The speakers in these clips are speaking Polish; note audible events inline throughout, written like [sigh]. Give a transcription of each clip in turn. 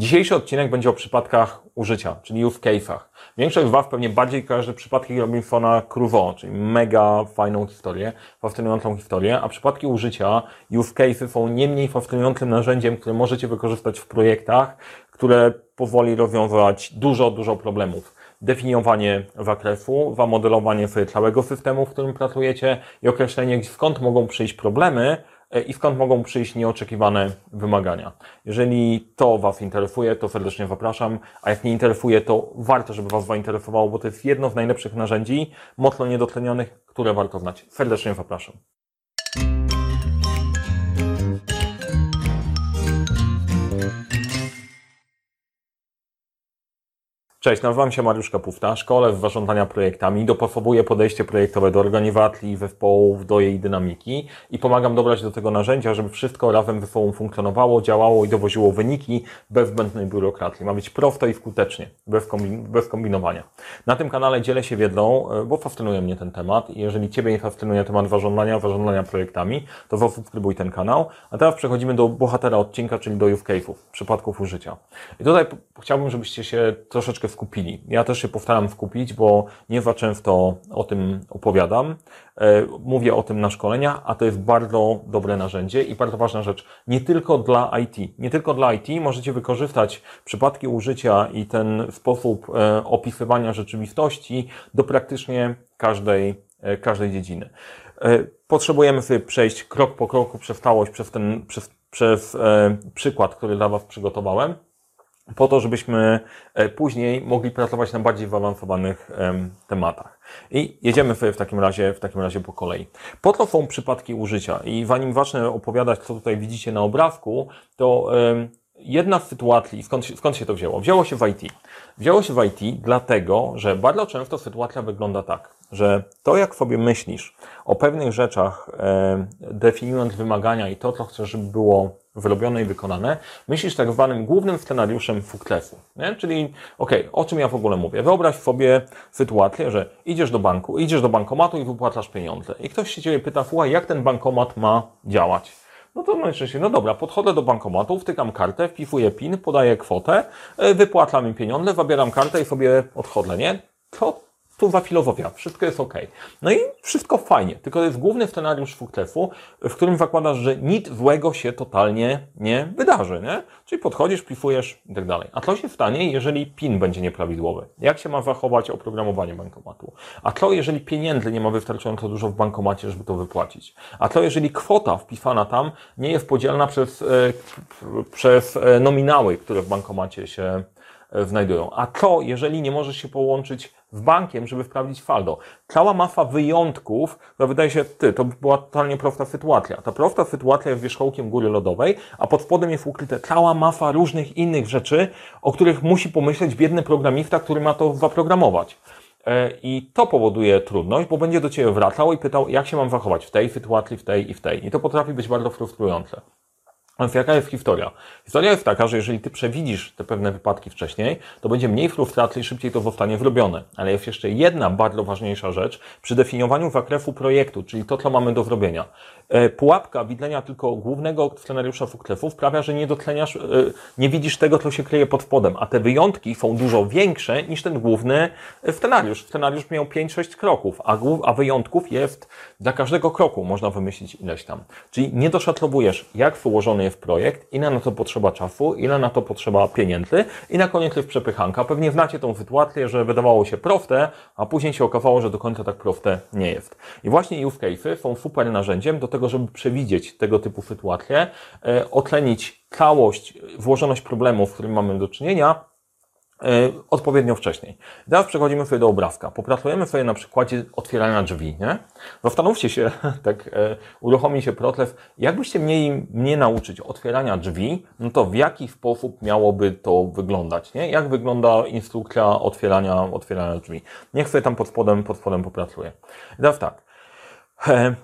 Dzisiejszy odcinek będzie o przypadkach użycia, czyli use case'ach. Większość z Was pewnie bardziej kojarzy przypadki Robinsona Crusoe, czyli mega fajną historię, fascynującą historię, a przypadki użycia, use case'y są nie mniej fascynującym narzędziem, które możecie wykorzystać w projektach, które pozwoli rozwiązać dużo, dużo problemów definiowanie zakresu, zamodelowanie sobie całego systemu, w którym pracujecie i określenie, skąd mogą przyjść problemy i skąd mogą przyjść nieoczekiwane wymagania. Jeżeli to Was interesuje, to serdecznie zapraszam, a jak nie interesuje, to warto, żeby Was zainteresowało, bo to jest jedno z najlepszych narzędzi, mocno niedocenionych, które warto znać. Serdecznie zapraszam. Cześć, nazywam się Mariusz Kapufta, szkole w zarządzania projektami, dopasowuję podejście projektowe do organizacji, zespołów, do jej dynamiki i pomagam dobrać do tego narzędzia, żeby wszystko razem ze sobą funkcjonowało, działało i dowoziło wyniki bez zbędnej biurokracji. Ma być prosto i skutecznie, bez, kombin bez kombinowania. Na tym kanale dzielę się wiedzą, e, bo fascynuje mnie ten temat i jeżeli Ciebie fascynuje temat zarządzania, zarządzania projektami, to zasubskrybuj ten kanał. A teraz przechodzimy do bohatera odcinka, czyli do use case'ów, przypadków użycia. I tutaj chciałbym, żebyście się troszeczkę skupili. Ja też się postaram skupić, bo nie za często o tym opowiadam. E, mówię o tym na szkoleniach, a to jest bardzo dobre narzędzie i bardzo ważna rzecz. Nie tylko dla IT. Nie tylko dla IT możecie wykorzystać przypadki użycia i ten sposób e, opisywania rzeczywistości do praktycznie każdej, e, każdej dziedziny. Potrzebujemy sobie przejść krok po kroku przez całość, przez ten, przez, przez przykład, który dla Was przygotowałem po to, żebyśmy e, później mogli pracować na bardziej zaawansowanych tematach. I jedziemy w takim razie, w takim razie po kolei. Po to są przypadki użycia i zanim zacznę opowiadać, co tutaj widzicie na obrazku, to jedna z sytuacji, skąd, skąd się to wzięło? Wzięło się w IT. Wzięło się w IT dlatego, że bardzo często sytuacja wygląda tak, że to jak sobie myślisz o pewnych rzeczach, e, definiując wymagania i to, co chcesz, żeby było wyrobione i wykonane, myślisz tak zwanym głównym scenariuszem sukcesu. Czyli, okej, okay, o czym ja w ogóle mówię? Wyobraź sobie sytuację, że idziesz do banku, idziesz do bankomatu i wypłacasz pieniądze. I ktoś się Ciebie pyta, słuchaj, jak ten bankomat ma działać? No to najczęściej, no dobra, podchodzę do bankomatu, wtykam kartę, wpisuję PIN, podaję kwotę, e, wypłacam mi pieniądze, zabieram kartę i sobie odchodzę, nie? To za filozofia, wszystko jest ok. No i wszystko fajnie, tylko jest główny scenariusz sukcesu, w którym zakładasz, że nic złego się totalnie nie wydarzy, nie? Czyli podchodzisz, plifujesz i tak dalej. A co się stanie, jeżeli PIN będzie nieprawidłowy? Jak się ma zachować oprogramowanie bankomatu? A co, jeżeli pieniędzy nie ma wystarczająco dużo w bankomacie, żeby to wypłacić? A co, jeżeli kwota wpisana tam nie jest podzielna przez, e, przez e, nominały, które w bankomacie się e, znajdują? A co, jeżeli nie możesz się połączyć z bankiem, żeby sprawdzić saldo. Cała masa wyjątków, to wydaje się, ty, to była totalnie prosta sytuacja. Ta prosta sytuacja jest wierzchołkiem góry lodowej, a pod spodem jest ukryte cała masa różnych innych rzeczy, o których musi pomyśleć biedny programista, który ma to zaprogramować. E, I to powoduje trudność, bo będzie do Ciebie wracał i pytał, jak się mam zachować w tej sytuacji, w tej i w tej. I to potrafi być bardzo frustrujące. Więc jaka jest historia? Historia jest taka, że jeżeli ty przewidzisz te pewne wypadki wcześniej, to będzie mniej frustracji i szybciej to zostanie zrobione. Ale jest jeszcze jedna bardzo ważniejsza rzecz przy definiowaniu zakresu projektu, czyli to, co mamy do zrobienia. E, pułapka widzenia tylko głównego scenariusza sukcesu sprawia, że nie doceniasz, e, nie widzisz tego, co się kryje pod spodem, a te wyjątki są dużo większe niż ten główny scenariusz. Scenariusz miał 5-6 kroków, a, a wyjątków jest dla każdego kroku można wymyślić ileś tam. Czyli nie doszacowujesz, jak wyłożony jest projekt, ile na to potrzeba czasu, ile na to potrzeba pieniędzy i na koniec jest przepychanka. Pewnie znacie tą sytuację, że wydawało się proste, a później się okazało, że do końca tak proste nie jest. I właśnie use cases są super narzędziem do tego, tego, żeby przewidzieć tego typu sytuacje, e, ocenić całość, włożoność problemu, z którym mamy do czynienia, e, odpowiednio wcześniej. Teraz przechodzimy sobie do obrazka. Popracujemy sobie na przykładzie otwierania drzwi, nie? Zastanówcie się, [laughs] tak e, uruchomi się proces, jakbyście mieli mnie nauczyć otwierania drzwi, no to w jaki sposób miałoby to wyglądać, nie? Jak wygląda instrukcja otwierania, otwierania drzwi? Niech sobie tam pod spodem, pod spodem popracuję. teraz tak,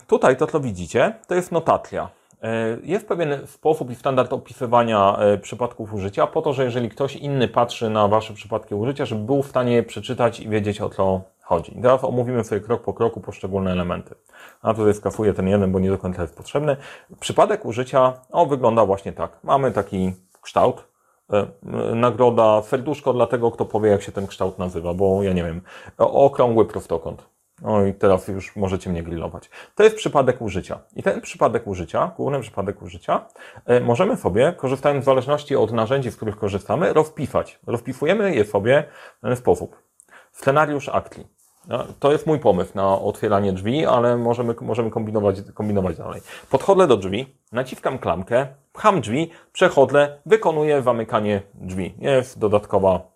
tutaj to, co widzicie, to jest notacja. E, jest pewien sposób i standard opisywania e, przypadków użycia, po to, że jeżeli ktoś inny patrzy na Wasze przypadki użycia, żeby był w stanie przeczytać i wiedzieć o co chodzi. Teraz omówimy sobie krok po kroku poszczególne elementy. A tutaj skafuję ten jeden, bo nie do końca jest potrzebny. Przypadek użycia o, wygląda właśnie tak. Mamy taki kształt, E, nagroda serduszko dla tego, kto powie, jak się ten kształt nazywa, bo ja nie wiem, okrągły prostokąt. No i teraz już możecie mnie grillować. To jest przypadek użycia. I ten przypadek użycia, główny przypadek użycia, e, możemy sobie, korzystając w zależności od narzędzi, z których korzystamy, rozpifać. Rozpifujemy je sobie w ten sposób. Scenariusz Actli. No, to jest mój pomysł na otwieranie drzwi, ale możemy, możemy kombinować, kombinować dalej. Podchodzę do drzwi, naciskam klamkę, pcham drzwi, przechodzę, wykonuję zamykanie drzwi. Jest dodatkowa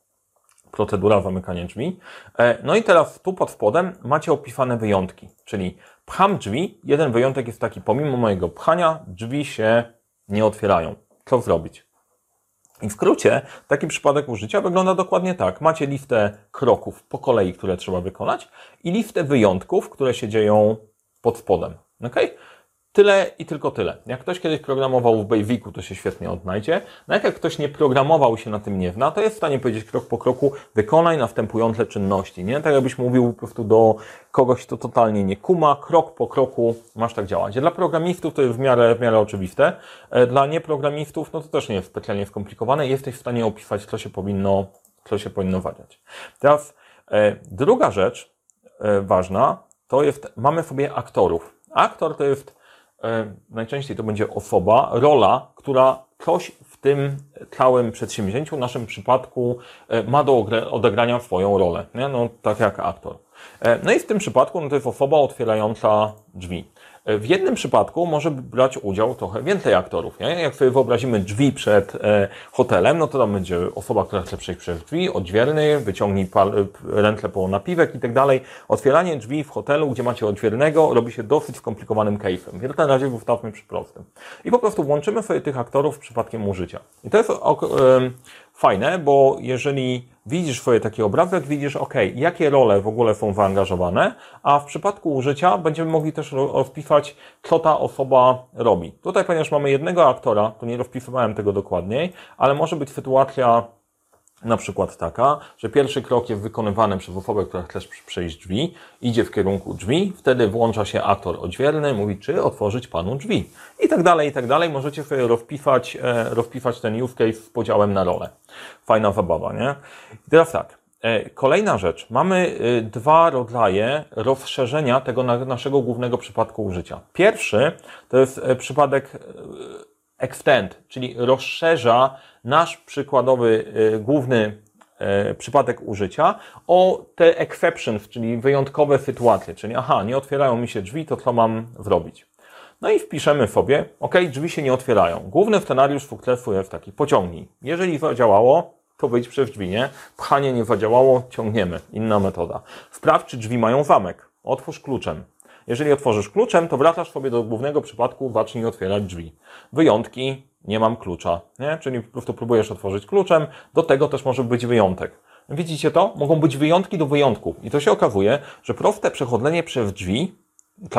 procedura zamykania drzwi. E, no i teraz tu pod spodem macie opisane wyjątki, czyli pcham drzwi, jeden wyjątek jest taki, pomimo mojego pchania drzwi się nie otwierają. Co zrobić? I w skrócie taki przypadek użycia wygląda dokładnie tak. Macie listę kroków po kolei, które trzeba wykonać i listę wyjątków, które się dzieją pod spodem. Okay? Tyle i tylko tyle. Jak ktoś kiedyś programował w Basicu, to się świetnie odnajdzie. No jak ktoś nie programował się na tym nie zna, to jest w stanie powiedzieć krok po kroku, wykonaj następujące czynności. Nie? Tak jakbyś mówił po prostu do kogoś, kto totalnie nie kuma, krok po kroku masz tak działać. Dla programistów to jest w miarę, w miarę oczywiste. E, dla nieprogramistów, no to też nie jest specjalnie skomplikowane. Jesteś w stanie opisać, co się powinno, co się powinno wadziać. Teraz e, druga rzecz e, ważna, to jest, mamy sobie aktorów. Aktor to jest najczęściej to będzie osoba, rola, która coś w tym całym przedsięwzięciu, w naszym przypadku, e, ma do odegrania swoją rolę, nie? No, tak jak aktor. E, no i w tym przypadku no, to jest osoba otwierająca drzwi. W jednym przypadku może brać udział trochę więcej aktorów. Nie? Jak sobie wyobrazimy drzwi przed e, hotelem, no to tam będzie osoba, która chce przejść przez drzwi, odźwierny, wyciągnij pal, ręce po napiwek i tak dalej. Otwieranie drzwi w hotelu, gdzie macie odźwiernego, robi się dosyć skomplikowanym case'em. Więc na razie wystawmy przy prostym. I po prostu włączymy sobie tych aktorów przypadkiem użycia. I to jest fajne, bo jeżeli widzisz swoje takie obrazek, widzisz, ok, jakie role w ogóle są zaangażowane, a w przypadku użycia będziemy mogli też rozpisać, co ta osoba robi. Tutaj, ponieważ mamy jednego aktora, to nie rozpisywałem tego dokładniej, ale może być sytuacja na przykład taka, że pierwszy krok jest wykonywany przez osobę, która chce przejść drzwi, idzie w kierunku drzwi, wtedy włącza się aktor odźwierny, mówi, czy otworzyć panu drzwi. I tak dalej, i tak dalej. Możecie sobie rozpisać, e, rozpisać ten use case z podziałem na rolę. Fajna zabawa, nie? I teraz tak. E, kolejna rzecz. Mamy e, dwa rodzaje rozszerzenia tego naszego głównego przypadku użycia. Pierwszy to jest przypadek extend, czyli rozszerza nasz przykładowy y, główny y, przypadek użycia o te exceptions, czyli wyjątkowe sytuacje, czyli aha, nie otwierają mi się drzwi, to co mam zrobić? No i wpiszemy sobie, ok, drzwi się nie otwierają. Główny scenariusz sukcesu jest taki, pociągnij. Jeżeli zadziałało, to wyjdź przez drzwi, nie? Pchanie nie zadziałało, ciągniemy. Inna metoda. Sprawdź, czy drzwi mają zamek. Otwórz kluczem. Jeżeli otworzysz kluczem, to wracasz sobie do głównego przypadku, zacznij otwierać drzwi. Wyjątki, nie mam klucza, nie? Czyli po prostu próbujesz otworzyć kluczem, do tego też może być wyjątek. Widzicie to? Mogą być wyjątki do wyjątków. I to się okazuje, że proste przechodzenie przez drzwi,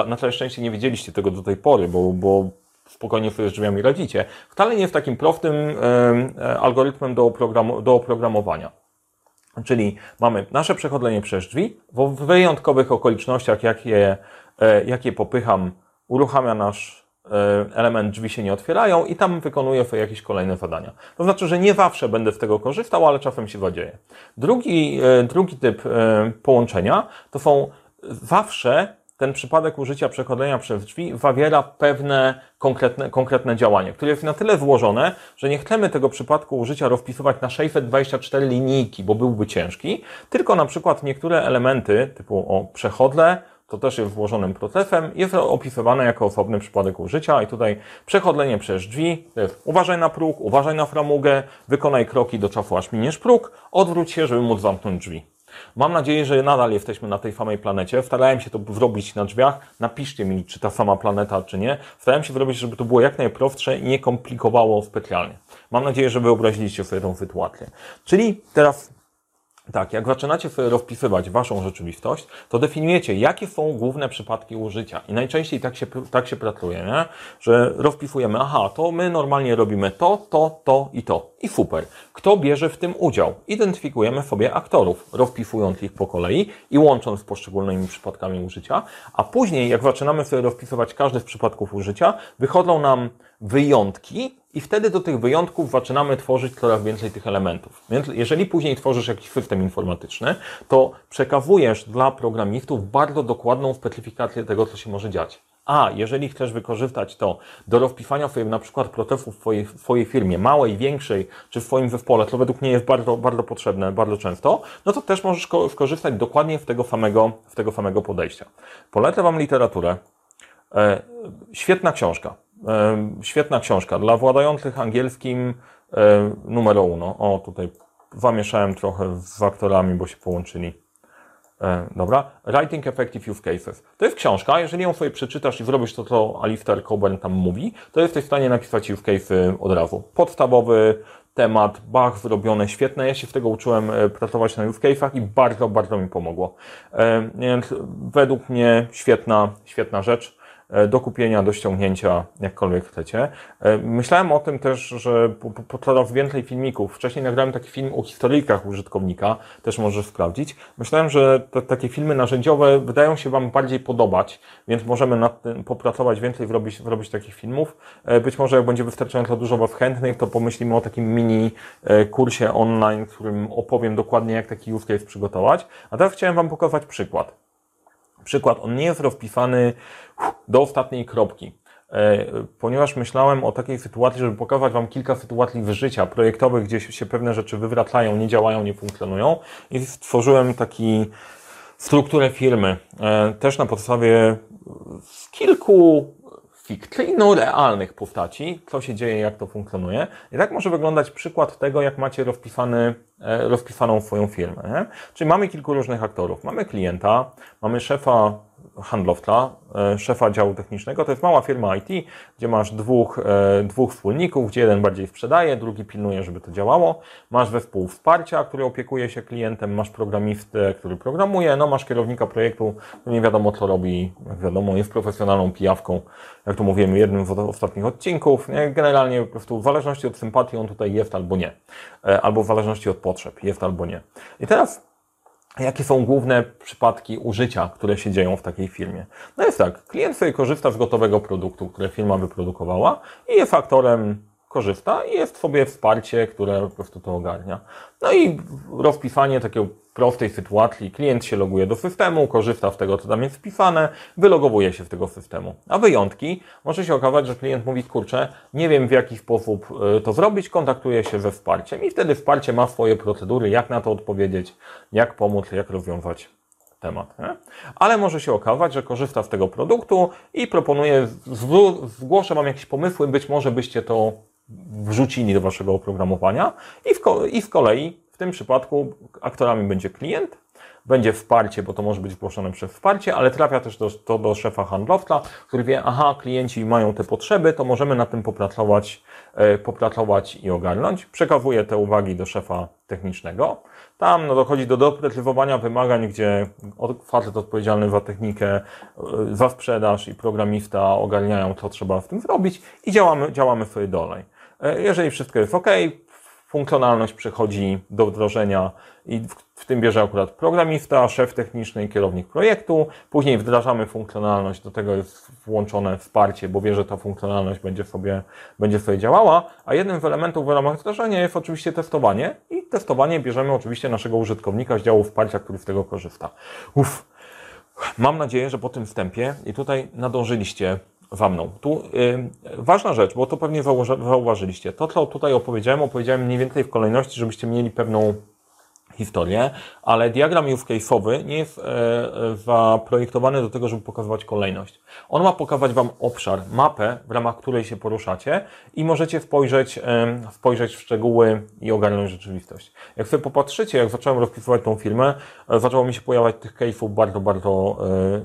na całe szczęście nie wiedzieliście tego do tej pory, bo, bo spokojnie sobie z drzwiami radzicie, wcale nie jest takim prostym e, algorytmem do, oprogram do oprogramowania. Czyli mamy nasze przechodzenie przez drzwi, w wyjątkowych okolicznościach, jakie E, jakie popycham, uruchamia nasz e, element, drzwi się nie otwierają i tam wykonuję jakieś kolejne zadania. To znaczy, że nie zawsze będę z tego korzystał, ale czasem się zadzieje. Drugi, e, drugi typ połączenia to są zawsze ten przypadek użycia przechodzenia przez drzwi zawiera pewne konkretne, konkretne działanie, które jest na tyle złożone, że nie chcemy tego przypadku użycia rozpisywać na 624 linijki, bo byłby ciężki, tylko na przykład niektóre elementy typu o przechodzę, to też jest włożonym procesem, jest opisywane jako osobny przypadek użycia i tutaj przechodzenie przez drzwi, to jest uważaj na próg, uważaj na framugę, wykonaj kroki do czasu aż miniesz próg, odwróć się, żeby móc zamknąć drzwi. Mam nadzieję, że nadal jesteśmy na tej samej planecie. Starałem się to zrobić na drzwiach. Napiszcie mi, czy ta sama planeta, czy nie. Starałem się zrobić, żeby to było jak najprostsze i nie komplikowało specjalnie. Mam nadzieję, że wyobraziliście sobie tą sytuację. Czyli teraz tak, jak zaczynacie sobie rozpisywać waszą rzeczywistość, to definiujecie, jakie są główne przypadki użycia. I najczęściej tak się, tak się pracuje, nie? że rozpisujemy, aha, to my normalnie robimy to, to, to i to. I super. Kto bierze w tym udział? Identyfikujemy sobie aktorów, rozpisując ich po kolei i łącząc z poszczególnymi przypadkami użycia, a później, jak zaczynamy sobie rozpisywać każdy z przypadków użycia, wychodzą nam wyjątki i wtedy do tych wyjątków zaczynamy tworzyć coraz więcej tych elementów. Więc jeżeli później tworzysz jakiś system informatyczny, to przekazujesz dla programistów bardzo dokładną specyfikację tego, co się może dziać. A jeżeli chcesz wykorzystać to do rozpisania sobie na przykład procesów w twojej, w firmie, małej, większej, czy w Twoim zespole, co według mnie jest bardzo, bardzo potrzebne bardzo często, no to też możesz skorzystać dokładnie z tego samego, z tego samego podejścia. Polecę Wam literaturę. E, świetna książka. Świetna książka. Dla władających angielskim numer uno. O, tutaj zamieszałem trochę z aktorami, bo się połączyli. Dobra. Writing Effective Use Cases. To jest książka. Jeżeli ją sobie przeczytasz i zrobisz to, co Alistair Coburn tam mówi, to jesteś w stanie napisać use cases od razu. Podstawowy temat, bach zrobione, świetne. Ja się w tego uczyłem e, pracować na use case'ach i bardzo, bardzo mi pomogło. Więc według mnie świetna, świetna rzecz. E, do kupienia, do ściągnięcia, jakkolwiek chcecie. E, myślałem o tym też, że po, więcej filmików, wcześniej nagrałem taki film o historyjkach użytkownika, też możesz sprawdzić. Myślałem, że te, takie filmy narzędziowe wydają się Wam bardziej podobać, więc możemy nad tym popracować więcej, wrobić, wrobić takich filmów. E, być może jak będzie wystarczająco dużo Was chętnych, to pomyślimy o takim mini kursie online, w którym opowiem dokładnie, jak taki use case przygotować. A teraz chciałem Wam pokazać przykład. Przykład, on nie jest rozpisany do ostatniej kropki. E, ponieważ myślałem o takiej sytuacji, żeby pokazać Wam kilka sytuacji w życia projektowych, gdzie się pewne rzeczy wywracają, nie działają, nie funkcjonują i stworzyłem taki strukturę firmy, e, też na podstawie kilku fikcyjno-realnych postaci, co się dzieje, jak to funkcjonuje. I tak może wyglądać przykład tego, jak macie rozpisany, e, rozpisaną swoją firmę. Nie? Czyli mamy kilku różnych aktorów. Mamy klienta, mamy szefa handlowca, e, szefa działu technicznego. To jest mała firma IT, gdzie masz dwóch, e, dwóch wspólników, gdzie jeden bardziej sprzedaje, drugi pilnuje, żeby to działało. Masz zespół wsparcia, który opiekuje się klientem, masz programistę, który programuje, no masz kierownika projektu, który nie wiadomo co robi, jak wiadomo, jest profesjonalną pijawką, jak to mówiłem w jednym z ostatnich odcinków. Generalnie po prostu w zależności od sympatii on tutaj jest albo nie, e, albo w zależności od potrzeb jest albo nie. I teraz Jakie są główne przypadki użycia, które się dzieją w takiej firmie? No jest tak, klient sobie korzysta z gotowego produktu, które firma wyprodukowała i jest faktorem korzysta i jest sobie wsparcie, które po prostu to ogarnia. No i rozpisanie takiej prostej sytuacji, klient się loguje do systemu, korzysta z tego, co tam jest wpisane, wylogowuje się z tego systemu. A wyjątki, może się okazać, że klient mówi, kurczę, nie wiem w jaki sposób y, to zrobić, kontaktuje się ze wsparciem i wtedy wsparcie ma swoje procedury, jak na to odpowiedzieć, jak pomóc, jak rozwiązać temat. Nie? Ale może się okazać, że korzysta z tego produktu i proponuje, zgłoszę Wam jakieś pomysły, być może byście to wrzucili do Waszego oprogramowania i, w, i z kolei w tym przypadku aktorami będzie klient, będzie wsparcie, bo to może być zgłoszone przez wsparcie, ale trafia też do, to do szefa handlowca, który wie, aha, klienci mają te potrzeby, to możemy na tym popracować, e, popracować i ogarnąć. Przekazuje te uwagi do szefa technicznego. Tam no, dochodzi do doprecyzowania wymagań, gdzie facet odpowiedzialny za technikę, e, za sprzedaż i programista ogarniają, co trzeba w tym zrobić i działamy, działamy sobie dalej. E, jeżeli wszystko jest ok, funkcjonalność przechodzi do wdrożenia i w tym bierze akurat programista, szef techniczny i kierownik projektu. Później wdrażamy funkcjonalność, do tego jest włączone wsparcie, bo wie, że ta funkcjonalność będzie sobie, będzie sobie działała. A jednym z elementów w ramach wdrażania jest oczywiście testowanie i testowanie bierzemy oczywiście naszego użytkownika z działu wsparcia, który z tego korzysta. Uff. Mam nadzieję, że po tym wstępie i tutaj nadążyliście za mną. Tu yy, ważna rzecz, bo to pewnie zauważyliście. To, co tutaj opowiedziałem, opowiedziałem mniej więcej w kolejności, żebyście mieli pewną historię, ale diagram use case'owy nie jest e, e, zaprojektowany do tego, żeby pokazywać kolejność. On ma pokazać Wam obszar, mapę, w ramach której się poruszacie i możecie spojrzeć, spojrzeć w szczegóły i ogarnąć rzeczywistość. Jak sobie popatrzycie, jak zacząłem rozpisywać tą firmę, e, zaczęło mi się pojawiać tych case'ów bardzo, bardzo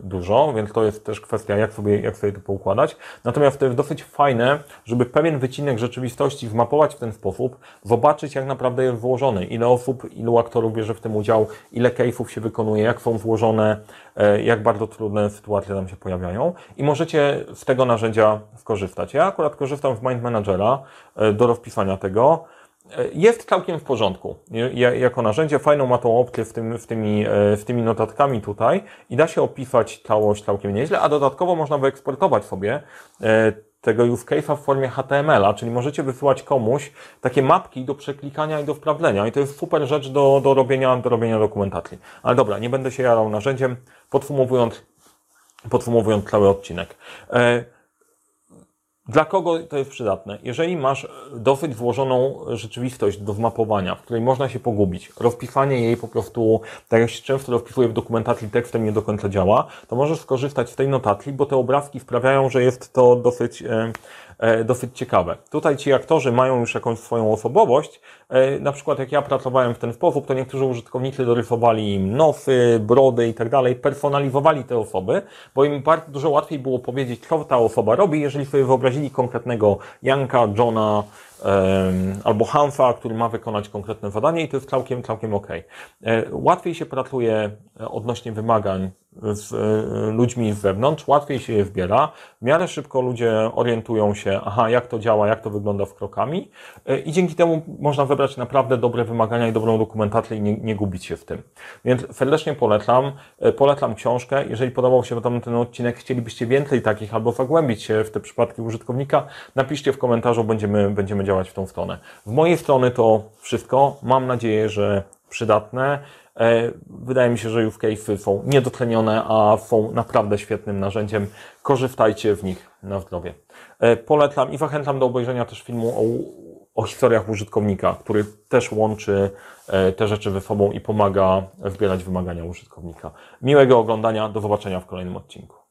dużo, więc to jest też kwestia, jak sobie, jak sobie to poukładać. Natomiast to jest dosyć fajne, żeby pewien wycinek rzeczywistości zmapować w ten sposób, zobaczyć, jak naprawdę jest włożony, ile osób, ilu aktorów aktorów bierze w tym udział, ile case'ów się wykonuje, jak są złożone, e, jak bardzo trudne sytuacje tam się pojawiają i możecie z tego narzędzia skorzystać. Ja akurat korzystam z Mind Managera e, do rozpisania tego. E, jest całkiem w porządku. Jako narzędzie fajną ma tą opcję w, tym, w, tymi, w tymi notatkami tutaj i da się opisać całość całkiem nieźle, a dodatkowo można wyeksportować sobie tego use case'a w formie HTML-a, czyli możecie wysyłać komuś takie mapki do przeklikania i do wprawdzenia i to jest super rzecz do, do, robienia, do robienia dokumentacji. Ale dobra, nie będę się jarał narzędziem, podsumowując, podsumowując cały odcinek. E, dla kogo to jest przydatne? Jeżeli masz dosyć włożoną rzeczywistość do zmapowania, w której można się pogubić, rozpisanie jej po prostu, tak jak się często rozpisuje w dokumentacji tekstem, nie do końca działa, to możesz skorzystać z tej notacji, bo te obrazki sprawiają, że jest to dosyć, e, dosyć ciekawe. Tutaj ci aktorzy mają już jakąś swoją osobowość. E, na przykład jak ja pracowałem w ten sposób, to niektórzy użytkownicy dorysowali im nosy, brody i tak dalej, personalizowali te osoby, bo im bardzo dużo łatwiej było powiedzieć, co ta osoba robi, jeżeli sobie wyobrazili konkretnego Janka, Johna, albo Hanfa, który ma wykonać konkretne zadanie i to jest całkiem, całkiem ok. Łatwiej się pracuje odnośnie wymagań z e, ludźmi z zewnątrz, łatwiej się je wbiera, w miarę szybko ludzie orientują się, aha, jak to działa, jak to wygląda w krokami e, i dzięki temu można wybrać naprawdę dobre wymagania i dobrą dokumentację i nie, nie gubić się w tym. Więc serdecznie polecam, e, polecam książkę. Jeżeli podobał się Wam ten odcinek, chcielibyście więcej takich albo zagłębić się w te przypadki użytkownika, napiszcie w komentarzu, będziemy, będziemy działać w tą stronę. W mojej strony to wszystko. Mam nadzieję, że przydatne. E, wydaje mi się, że use cases są niedotlenione, a są naprawdę świetnym narzędziem. Korzystajcie w nich na zdrowie. E, polecam i zachęcam do obejrzenia też filmu o, o historiach użytkownika, który też łączy e, te rzeczy ze sobą i pomaga zbierać wymagania użytkownika. Miłego oglądania, do zobaczenia w kolejnym odcinku.